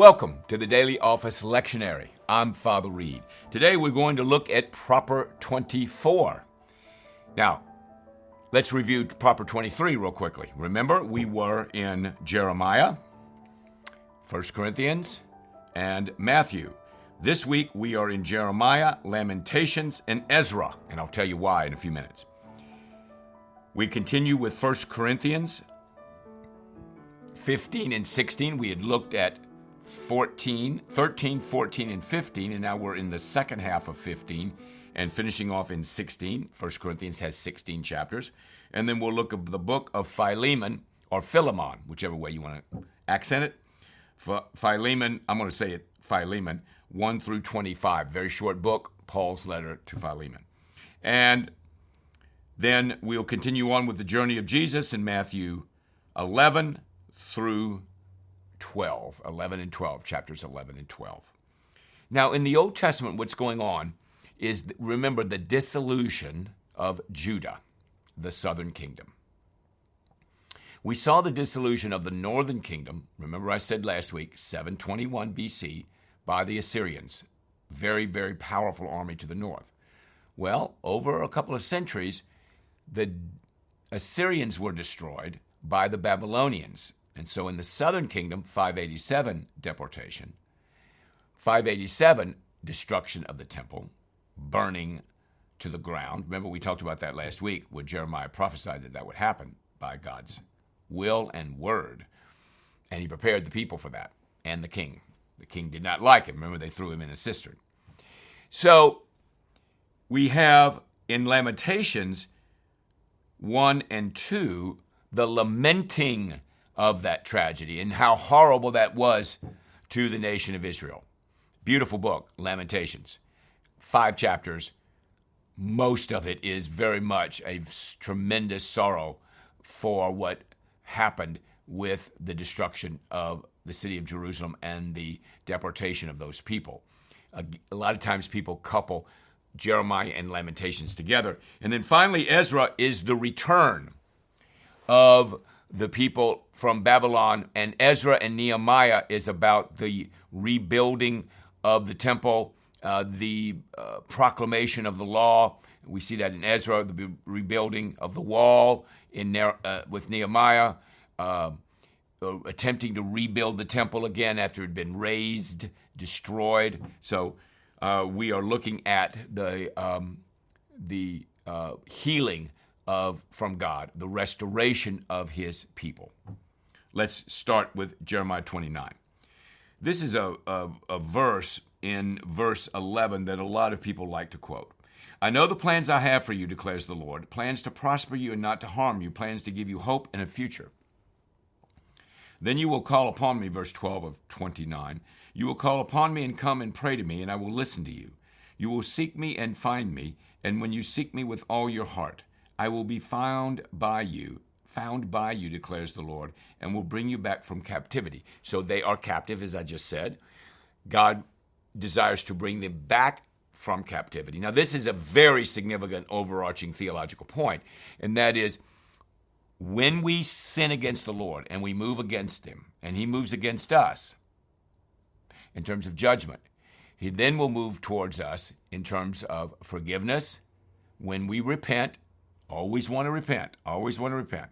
Welcome to the Daily Office Lectionary. I'm Father Reed. Today we're going to look at Proper 24. Now, let's review Proper 23 real quickly. Remember, we were in Jeremiah, 1 Corinthians, and Matthew. This week we are in Jeremiah, Lamentations, and Ezra, and I'll tell you why in a few minutes. We continue with 1 Corinthians 15 and 16. We had looked at 14, 13, 14, and 15, and now we're in the second half of 15 and finishing off in 16. 1 Corinthians has 16 chapters. And then we'll look at the book of Philemon or Philemon, whichever way you want to accent it. Philemon, I'm going to say it Philemon, 1 through 25. Very short book, Paul's letter to Philemon. And then we'll continue on with the journey of Jesus in Matthew 11 through 12, 11 and 12, chapters 11 and 12. Now, in the Old Testament, what's going on is remember the dissolution of Judah, the southern kingdom. We saw the dissolution of the northern kingdom, remember I said last week, 721 BC, by the Assyrians. Very, very powerful army to the north. Well, over a couple of centuries, the Assyrians were destroyed by the Babylonians, and so in the southern kingdom, 587 deportation, 587 destruction of the temple, burning to the ground. Remember, we talked about that last week where Jeremiah prophesied that that would happen by God's will and word. And he prepared the people for that and the king. The king did not like him. Remember, they threw him in a cistern. So we have in Lamentations 1 and 2 the lamenting of that tragedy and how horrible that was to the nation of Israel. Beautiful book, Lamentations. Five chapters. Most of it is very much a tremendous sorrow for what happened with the destruction of the city of Jerusalem and the deportation of those people. A, a, lot of times people couple Jeremiah and Lamentations together. And then finally, Ezra is the return of the people from Babylon, and Ezra and Nehemiah is about the rebuilding of the temple, uh, the uh, proclamation of the law. We see that in Ezra, the rebuilding of the wall in uh, with Nehemiah, uh, uh, attempting to rebuild the temple again after it had been razed, destroyed. So uh, we are looking at the um, the healing of from God, the restoration of his people. Let's start with Jeremiah 29. This is a, a, a, verse in verse 11 that a lot of people like to quote. I know the plans I have for you, declares the Lord plans to prosper you and not to harm you, plans to give you hope and a future. Then you will call upon me, verse 12 of 29. You will call upon me and come and pray to me, and I will listen to you. You will seek me and find me, and when you seek me with all your heart, I will be found by you, found by you, declares the Lord, and will bring you back from captivity. So they are captive, as I just said. God desires to bring them back from captivity. Now, this is a very significant overarching theological point, and that is when we sin against the Lord and we move against Him, and He moves against us in terms of judgment, He then will move towards us in terms of forgiveness when we repent Always want to repent. Always want to repent.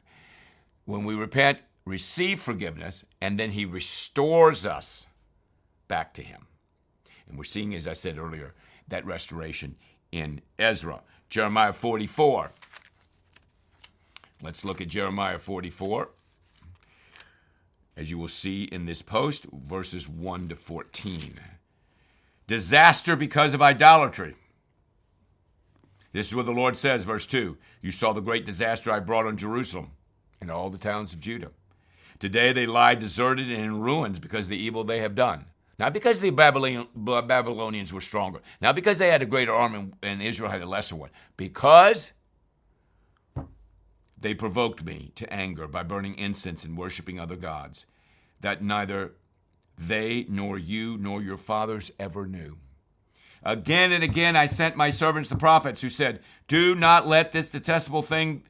When we repent, receive forgiveness, and then He restores us back to Him. And we're seeing, as I said earlier, that restoration in Ezra. Jeremiah 44. Let's look at Jeremiah 44. As you will see in this post, verses 1 to 14. Disaster because of idolatry. This is what the Lord says, verse 2 You saw the great disaster I brought on Jerusalem and all the towns of Judah. Today they lie deserted and in ruins because of the evil they have done. Not because the Babylonians were stronger, not because they had a greater army and Israel had a lesser one, because they provoked me to anger by burning incense and worshiping other gods that neither they nor you nor your fathers ever knew. Again and again I sent my servants the prophets who said, Do not let this detestable thing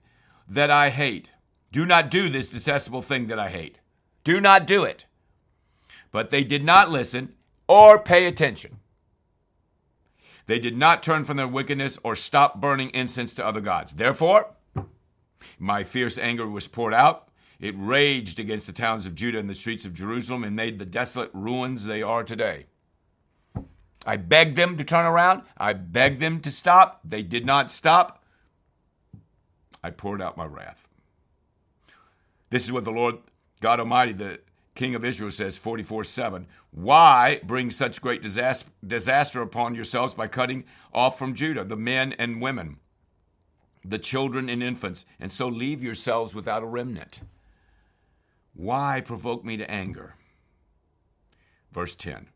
that I hate. Do not do this detestable thing that I hate. Do not do it. But they did not listen or pay attention. They did not turn from their wickedness or stop burning incense to other gods. Therefore, my fierce anger was poured out. It raged against the towns of Judah and the streets of Jerusalem and made the desolate ruins they are today. I begged them to turn around. I begged them to stop. They did not stop. I poured out my wrath. This is what the Lord God Almighty, the King of Israel, says 44 7. Why bring such great disaster upon yourselves by cutting off from Judah the men and women, the children and infants, and so leave yourselves without a remnant? Why provoke me to anger? Verse 10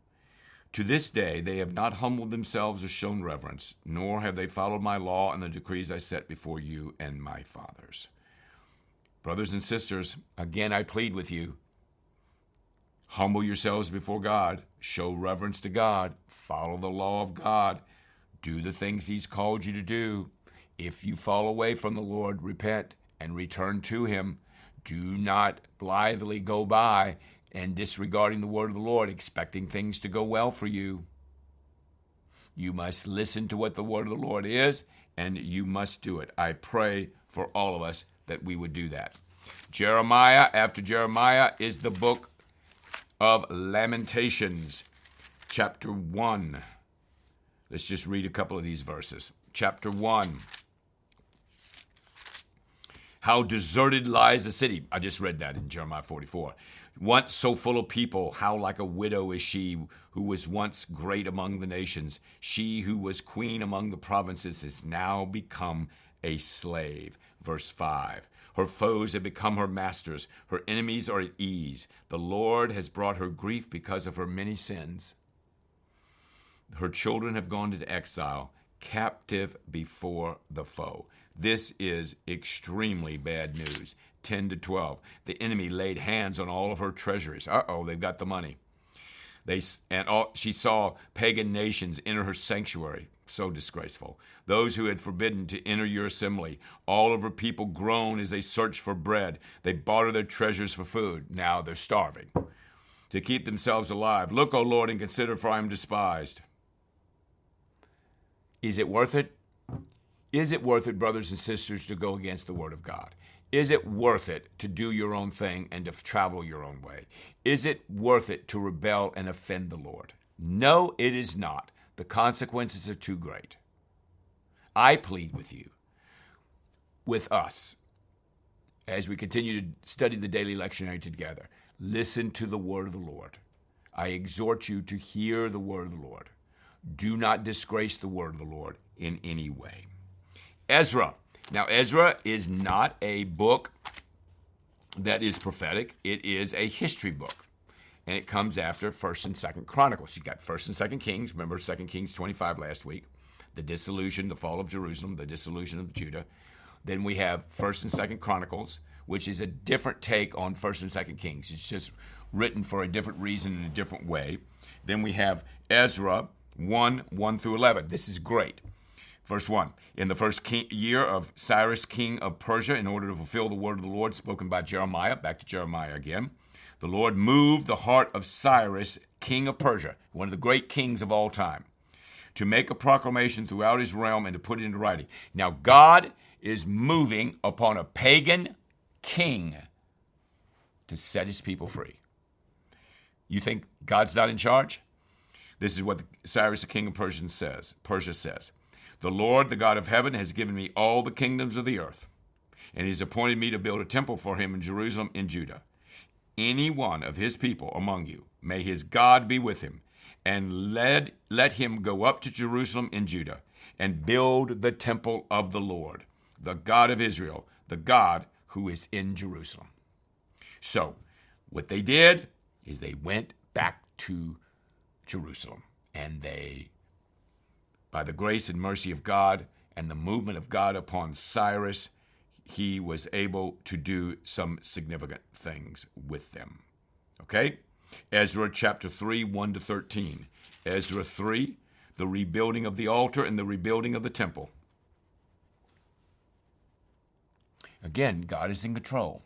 To this day they have not humbled themselves or shown reverence, nor have they followed my law and the decrees I set before you and my fathers. Brothers and sisters, again I plead with you Humble yourselves before God, show reverence to God, follow the law of God, do the things He's called you to do. If you fall away from the Lord, repent and return to Him. Do not blithely go by and disregarding the word of the Lord, expecting things to go well for you. You must listen to what the word of the Lord is, and you must do it. I pray for all of us that we would do that. Jeremiah, after Jeremiah, is the book of Lamentations, chapter 1. Let's just read a couple of these verses. Chapter 1. How deserted lies the city. I just read that in Jeremiah 44. Once so full of people, how like a widow is she who was once great among the nations. She who was queen among the provinces has now become a slave. Verse 5. Her foes have become her masters. Her enemies are at ease. The Lord has brought her grief because of her many sins. Her children have gone into exile, captive before the foe. This is extremely bad news. 10 to 12. The enemy laid hands on all of her treasuries. Uh oh, they've got the money. They, and all, she saw pagan nations enter her sanctuary. So disgraceful. Those who had forbidden to enter your assembly. All of her people groan as they search for bread. They barter their treasures for food. Now they're starving. To keep themselves alive. Look, O Lord, and consider, for I am despised. Is it worth it? Is it worth it, brothers and sisters, to go against the Word of God? Is it worth it to do your own thing and to travel your own way? Is it worth it to rebel and offend the Lord? No, it is not. The consequences are too great. I plead with you, with us, as we continue to study the daily lectionary together, listen to the word of the Lord. I exhort you to hear the word of the Lord. Do not disgrace the word of the Lord in any way. Ezra. Now, Ezra is not a book that is prophetic, it is a history book and it comes after First and Second Chronicles. You got First and Second Kings. Remember Second Kings 25 last week, the dissolution, the fall of Jerusalem, the dissolution of Judah. Then we have First and Second Chronicles, which is a different take on First and Second Kings. It's just written for a different reason in a different way. Then we have Ezra 1 1 through 11. This is great. Verse 1 In the first king, year of Cyrus, king of Persia, in order to fulfill the word of the Lord spoken by Jeremiah, back to Jeremiah again, the Lord moved the heart of Cyrus, king of Persia, one of the great kings of all time, to make a proclamation throughout his realm and to put it into writing. Now, God is moving upon a pagan king to set his people free. You think God's not in charge? This is what Cyrus, the king of Persia, says. Persia says, "The Lord, the God of heaven, has given me all the kingdoms of the earth, and He has appointed me to build a temple for Him in Jerusalem, in Judah." any one of his people among you, may his God be with him, and let, let him go up to Jerusalem in Judah and build the temple of the Lord, the God of Israel, the God who is in Jerusalem. So, what they did is they went back to Jerusalem and they, by the grace and mercy of God and the movement of God upon Cyrus, he was able to do some significant things with them. Okay? Ezra chapter 3, 1 to 13. Ezra 3, the rebuilding of the altar and the rebuilding of the temple. Again, God is in control.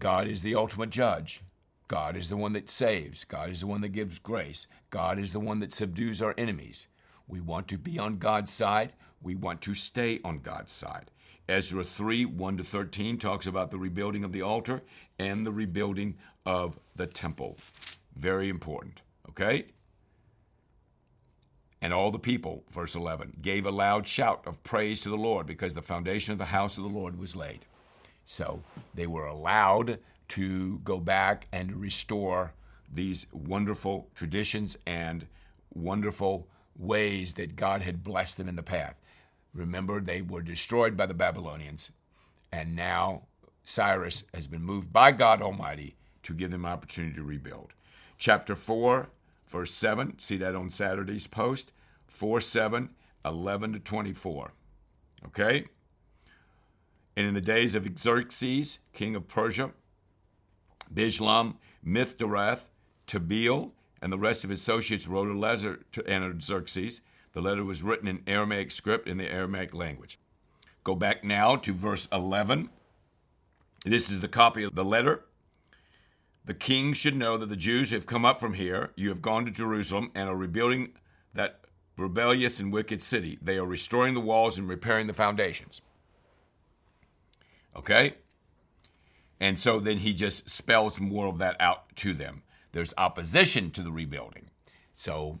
God is the ultimate judge. God is the one that saves. God is the one that gives grace. God is the one that subdues our enemies. We want to be on God's side. We want to stay on God's side. Ezra 3 1 to 13 talks about the rebuilding of the altar and the rebuilding of the temple. Very important. Okay? And all the people, verse 11, gave a loud shout of praise to the Lord because the foundation of the house of the Lord was laid. So they were allowed to go back and restore these wonderful traditions and wonderful ways that God had blessed them in the past. Remember, they were destroyed by the Babylonians, and now Cyrus has been moved by God Almighty to give them opportunity to rebuild. Chapter 4, verse 7, see that on Saturday's post, 4 7, 11 to 24. Okay? And in the days of Xerxes, king of Persia, Bishlam, Mithrath, Tabeel, and the rest of his associates wrote a letter to Xerxes. The letter was written in Aramaic script in the Aramaic language. Go back now to verse 11. This is the copy of the letter. The king should know that the Jews have come up from here. You have gone to Jerusalem and are rebuilding that rebellious and wicked city. They are restoring the walls and repairing the foundations. Okay? And so then he just spells more of that out to them. There's opposition to the rebuilding. So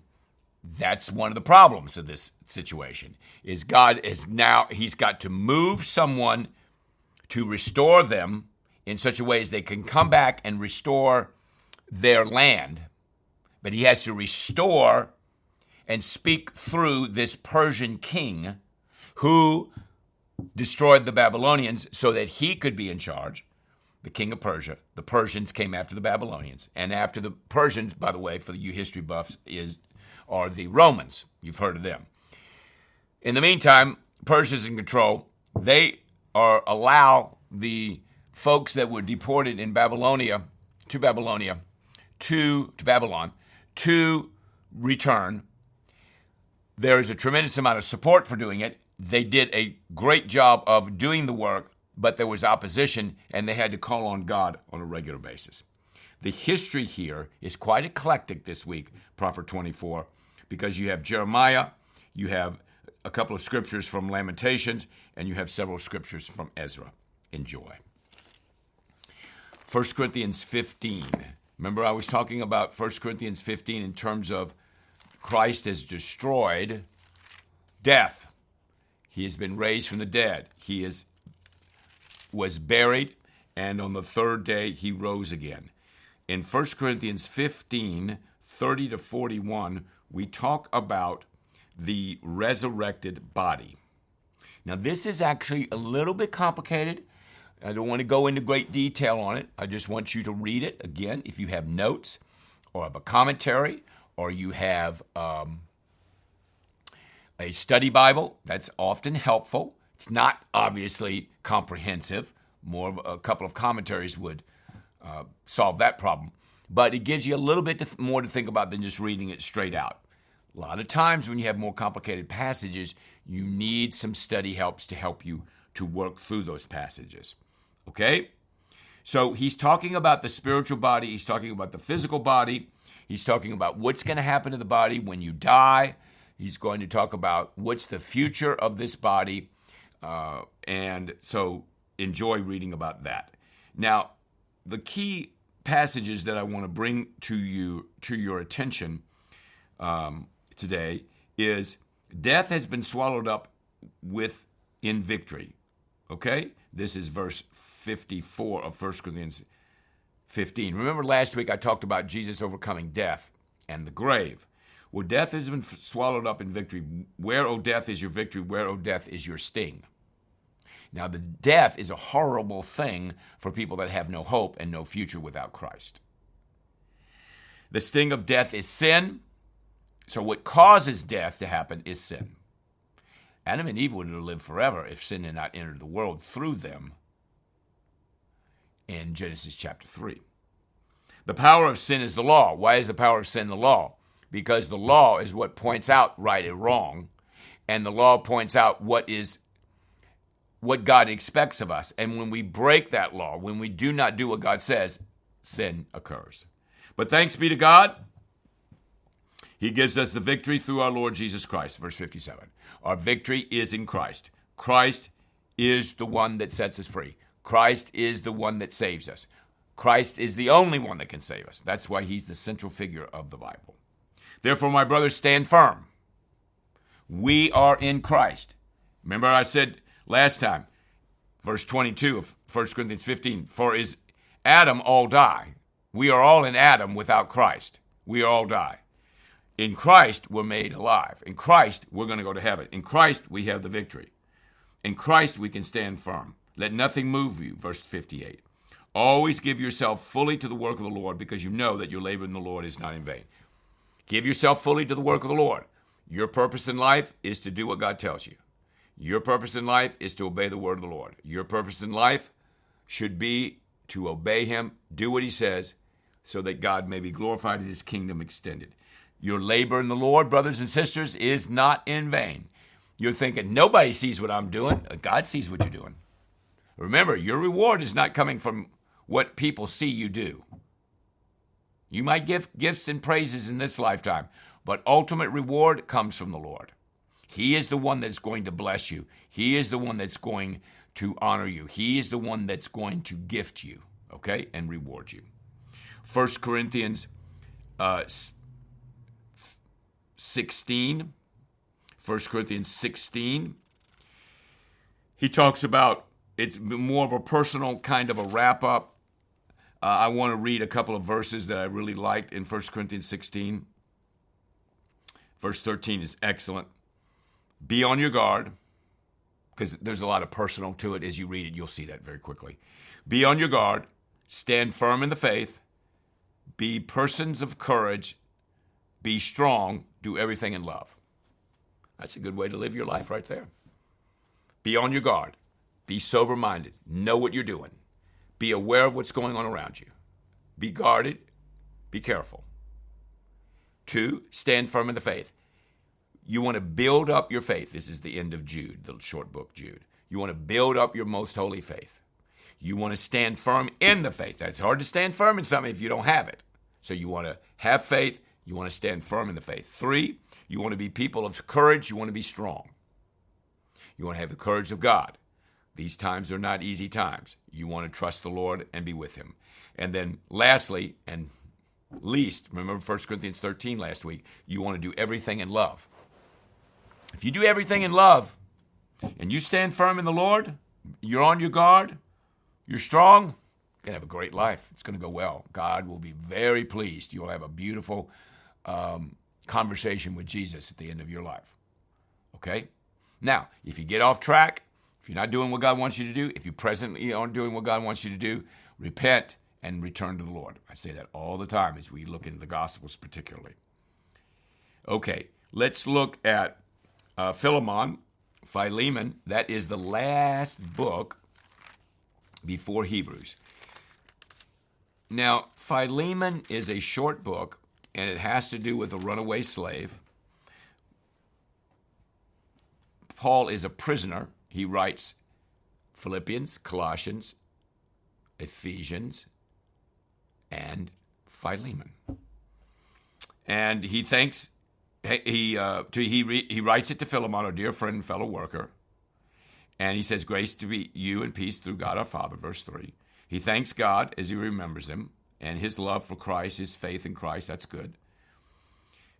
that's one of the problems of this situation is God is now he's got to move someone to restore them in such a way as they can come back and restore their land. But he has to restore and speak through this Persian king who destroyed the Babylonians so that he could be in charge the king of Persia. The Persians came after the Babylonians, and after the Persians, by the way, for the you history buffs, is are the Romans. You've heard of them. In the meantime, Persia's in control. They are allow the folks that were deported in Babylonia to Babylonia to to Babylon to return. There is a tremendous amount of support for doing it. They did a great job of doing the work but there was opposition and they had to call on God on a regular basis. The history here is quite eclectic this week, Proper 24, because you have Jeremiah, you have a couple of scriptures from Lamentations, and you have several scriptures from Ezra. Enjoy. 1 Corinthians 15. Remember, I was talking about 1 Corinthians 15 in terms of Christ has destroyed death. He has been raised from the dead. He is was buried, and on the third day he rose again. In 1 Corinthians 15 30 to 41, we talk about the resurrected body. Now, this is actually a little bit complicated. I don't want to go into great detail on it. I just want you to read it again. If you have notes or have a commentary or you have um, a study Bible, that's often helpful. It's not obviously comprehensive. More of a couple of commentaries would uh, solve that problem. But it gives you a little bit to, more to think about than just reading it straight out. A lot of times when you have more complicated passages, you need some study helps to help you to work through those passages. Okay? So he's talking about the spiritual body, he's talking about the physical body, he's talking about what's going to happen to the body when you die. He's going to talk about what's the future of this body uh, and so enjoy reading about that. Now, the key passages that I want to bring to you to your attention um, today is death has been swallowed up with in victory. Okay, this is verse 54 of 1 Corinthians 15. Remember last week I talked about Jesus overcoming death and the grave. Well, death has been swallowed up in victory. Where, O death, is your victory? Where, O death, is your sting? Now, the death is a horrible thing for people that have no hope and no future without Christ. The sting of death is sin. So, what causes death to happen is sin. Adam and Eve would have lived forever if sin had not entered the world through them in Genesis chapter 3. The power of sin is the law. Why is the power of sin the law? Because the law is what points out right and wrong, and the law points out what is what God expects of us. And when we break that law, when we do not do what God says, sin occurs. But thanks be to God, He gives us the victory through our Lord Jesus Christ. Verse 57. Our victory is in Christ. Christ is the one that sets us free. Christ is the one that saves us. Christ is the only one that can save us. That's why He's the central figure of the Bible. Therefore, my brothers, stand firm. We are in Christ. Remember, I said last time, verse 22 of 1 Corinthians 15, for is Adam all die. We are all in Adam without Christ. We all die. In Christ, we're made alive. In Christ, we're going to go to heaven. In Christ, we have the victory. In Christ, we can stand firm. Let nothing move you. Verse 58. Always give yourself fully to the work of the Lord because you know that your labor in the Lord is not in vain. Give yourself fully to the work of the Lord. Your purpose in life is to do what God tells you. Your purpose in life is to obey the word of the Lord. Your purpose in life should be to obey Him, do what He says, so that God may be glorified and His kingdom extended. Your labor in the Lord, brothers and sisters, is not in vain. You're thinking, nobody sees what I'm doing. Uh, God sees what you're doing. Remember, your reward is not coming from what people see you do. You might give gifts and praises in this lifetime, but ultimate reward comes from the Lord. He is the one that's going to bless you. He is the one that's going to honor you. He is the one that's going to gift you, okay, and reward you. 1 Corinthians uh, 16, 1 Corinthians 16, he talks about it's more of a personal kind of a wrap up. Uh, I want to read a couple of verses that I really liked in 1 Corinthians 16. Verse 13 is excellent. Be on your guard, because there's a lot of personal to it. As you read it, you'll see that very quickly. Be on your guard, stand firm in the faith, be persons of courage, be strong, do everything in love. That's a good way to live your life right there. Be on your guard, be sober minded, know what you're doing, be aware of what's going on around you, be guarded, be careful. Two, stand firm in the faith. You want to build up your faith. This is the end of Jude, the short book, Jude. You want to build up your most holy faith. You want to stand firm in the faith. That's hard to stand firm in something if you don't have it. So you want to have faith. You want to stand firm in the faith. Three, you want to be people of courage. You want to be strong. You want to have the courage of God. These times are not easy times. You want to trust the Lord and be with Him. And then, lastly, and least, remember 1 Corinthians 13 last week, you want to do everything in love. If you do everything in love and you stand firm in the Lord, you're on your guard, you're strong, you're going to have a great life. It's going to go well. God will be very pleased. You'll have a beautiful um, conversation with Jesus at the end of your life. Okay? Now, if you get off track, if you're not doing what God wants you to do, if you presently aren't doing what God wants you to do, repent and return to the Lord. I say that all the time as we look into the Gospels, particularly. Okay, let's look at uh, Philemon, Philemon, that is the last book before Hebrews. Now, Philemon is a short book, and it has to do with a runaway slave. Paul is a prisoner. He writes Philippians, Colossians, Ephesians, and Philemon. And he thanks he uh, to, he re, he writes it to Philemon, a dear friend fellow worker, and he says, "Grace to be you and peace through God our Father." Verse three. He thanks God as he remembers him and his love for Christ, his faith in Christ. That's good.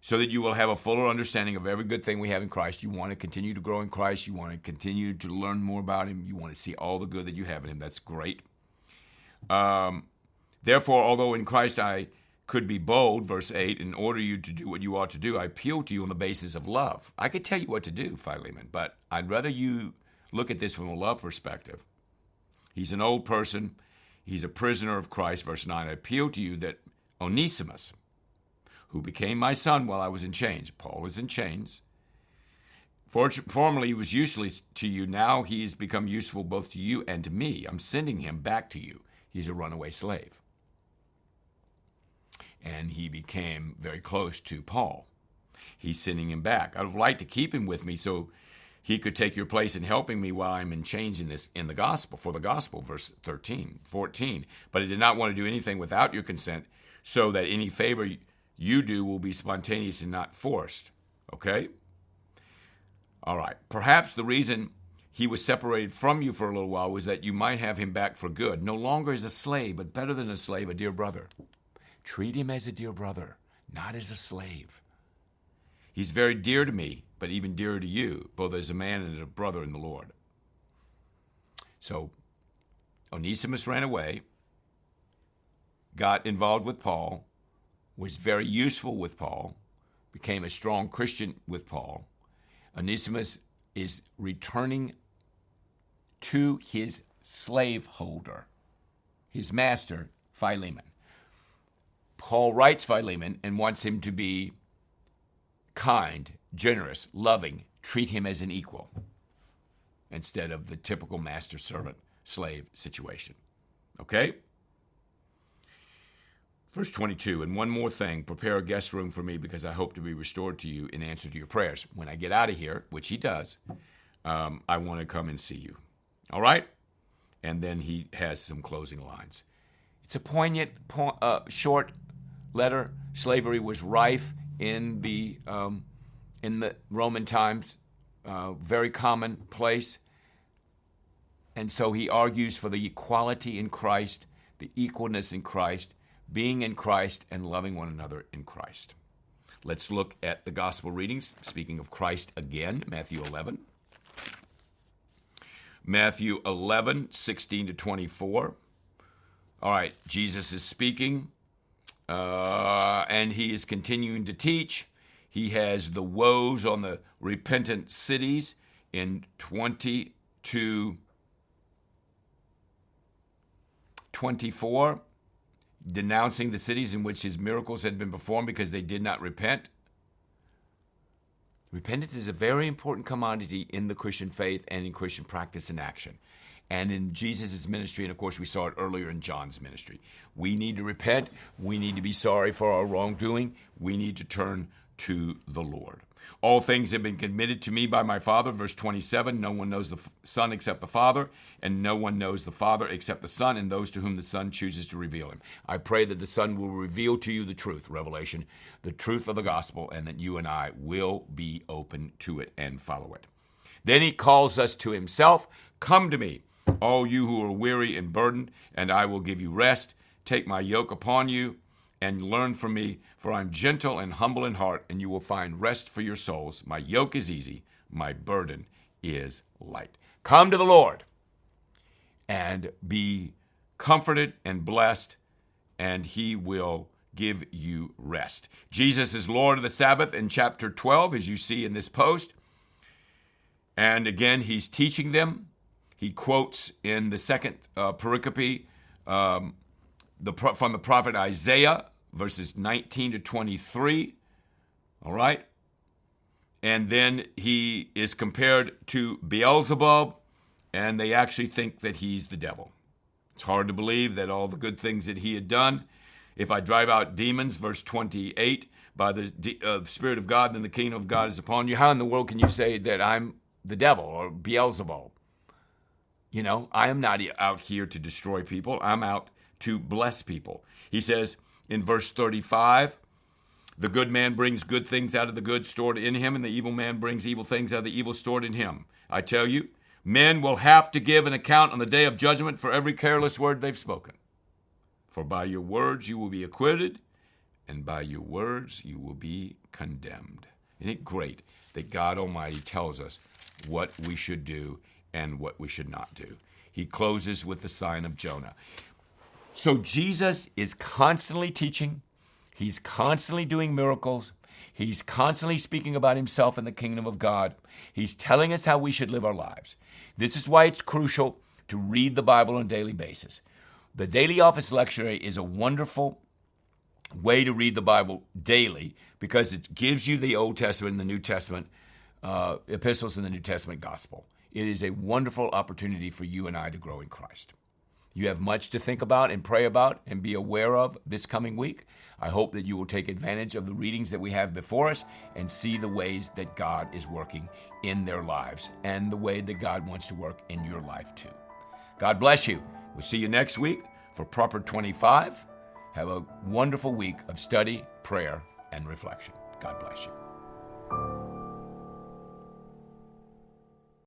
So that you will have a fuller understanding of every good thing we have in Christ. You want to continue to grow in Christ. You want to continue to learn more about Him. You want to see all the good that you have in Him. That's great. Um, Therefore, although in Christ I could be bold, verse 8, in order you to do what you ought to do, I appeal to you on the basis of love. I could tell you what to do, Philemon, but I'd rather you look at this from a love perspective. He's an old person, he's a prisoner of Christ, verse 9. I appeal to you that Onesimus, who became my son while I was in chains, Paul is in chains. Formerly he was useless to you, now he's become useful both to you and to me. I'm sending him back to you. He's a runaway slave and he became very close to Paul. He's sending him back. I'd have liked to keep him with me so he could take your place in helping me while I'm in change in this in the gospel for the gospel, verse 13, 14. But I did not want to do anything without your consent, so that any favor you do will be spontaneous and not forced. Okay? All right. Perhaps the reason he was separated from you for a little while was that you might have him back for good. No longer as a slave, but better than a slave, a dear brother. Treat him as a dear brother, not as a slave. He's very dear to me, but even dearer to you, both as a man and as a brother in the Lord. So Onesimus ran away, got involved with Paul, was very useful with Paul, became a strong Christian with Paul. Onesimus is returning to his slaveholder, his master, Philemon. Paul writes Philemon and wants him to be kind, generous, loving, treat him as an equal instead of the typical master servant slave situation. Okay? Verse 22, and one more thing prepare a guest room for me because I hope to be restored to you in answer to your prayers. When I get out of here, which he does, um, I want to come and see you. All right? And then he has some closing lines. It's a poignant, po- uh, short letter. Slavery was rife in the, um, in the Roman times, uh, very common place. And so he argues for the equality in Christ, the equalness in Christ being in Christ and loving one another in Christ. Let's look at the gospel readings. Speaking of Christ again, Matthew 11. Matthew 11, 16 to 24. All right, Jesus is speaking, uh, and he is continuing to teach. He has the woes on the repentant cities in 20 to 24 denouncing the cities in which his miracles had been performed because they did not repent. Repentance is a very important commodity in the Christian faith and in Christian practice and action. And in Jesus' ministry, and of course, we saw it earlier in John's ministry. We need to repent. We need to be sorry for our wrongdoing. We need to turn to the Lord. All things have been committed to me by my Father. Verse 27 No one knows the Son except the Father, and no one knows the Father except the Son, and those to whom the Son chooses to reveal him. I pray that the Son will reveal to you the truth, Revelation, the truth of the gospel, and that you and I will be open to it and follow it. Then he calls us to himself Come to me, all you who are weary and burdened, and I will give you rest. Take my yoke upon you and learn from me, for I am gentle and humble in heart, and you will find rest for your souls. My yoke is easy, my burden is light. Come to the Lord and be comforted and blessed, and he will give you rest. Jesus is Lord of the Sabbath in chapter 12, as you see in this post. And again, he's teaching them. He quotes in the second uh, pericope um, the, from the prophet Isaiah, verses 19 to 23. All right? And then he is compared to Beelzebub, and they actually think that he's the devil. It's hard to believe that all the good things that he had done. If I drive out demons, verse 28, by the uh, Spirit of God, then the kingdom of God is upon you. How in the world can you say that I'm the devil or Beelzebub? You know, I am not out here to destroy people, I'm out to bless people. He says in verse 35 the good man brings good things out of the good stored in him, and the evil man brings evil things out of the evil stored in him. I tell you, men will have to give an account on the day of judgment for every careless word they've spoken. For by your words you will be acquitted, and by your words you will be condemned. Isn't it great that God Almighty tells us what we should do and what we should not do? He closes with the sign of Jonah. So Jesus is constantly teaching, he's constantly doing miracles, he's constantly speaking about himself and the kingdom of God. He's telling us how we should live our lives. This is why it's crucial to read the Bible on a daily basis. The Daily Office Lectionary is a wonderful way to read the Bible daily because it gives you the Old Testament and the New Testament uh, epistles and the New Testament gospel. It is a wonderful opportunity for you and I to grow in Christ. You have much to think about and pray about and be aware of this coming week. I hope that you will take advantage of the readings that we have before us and see the ways that God is working in their lives and the way that God wants to work in your life too. God bless you. We'll see you next week for Proper 25. Have a wonderful week of study, prayer, and reflection. God bless you.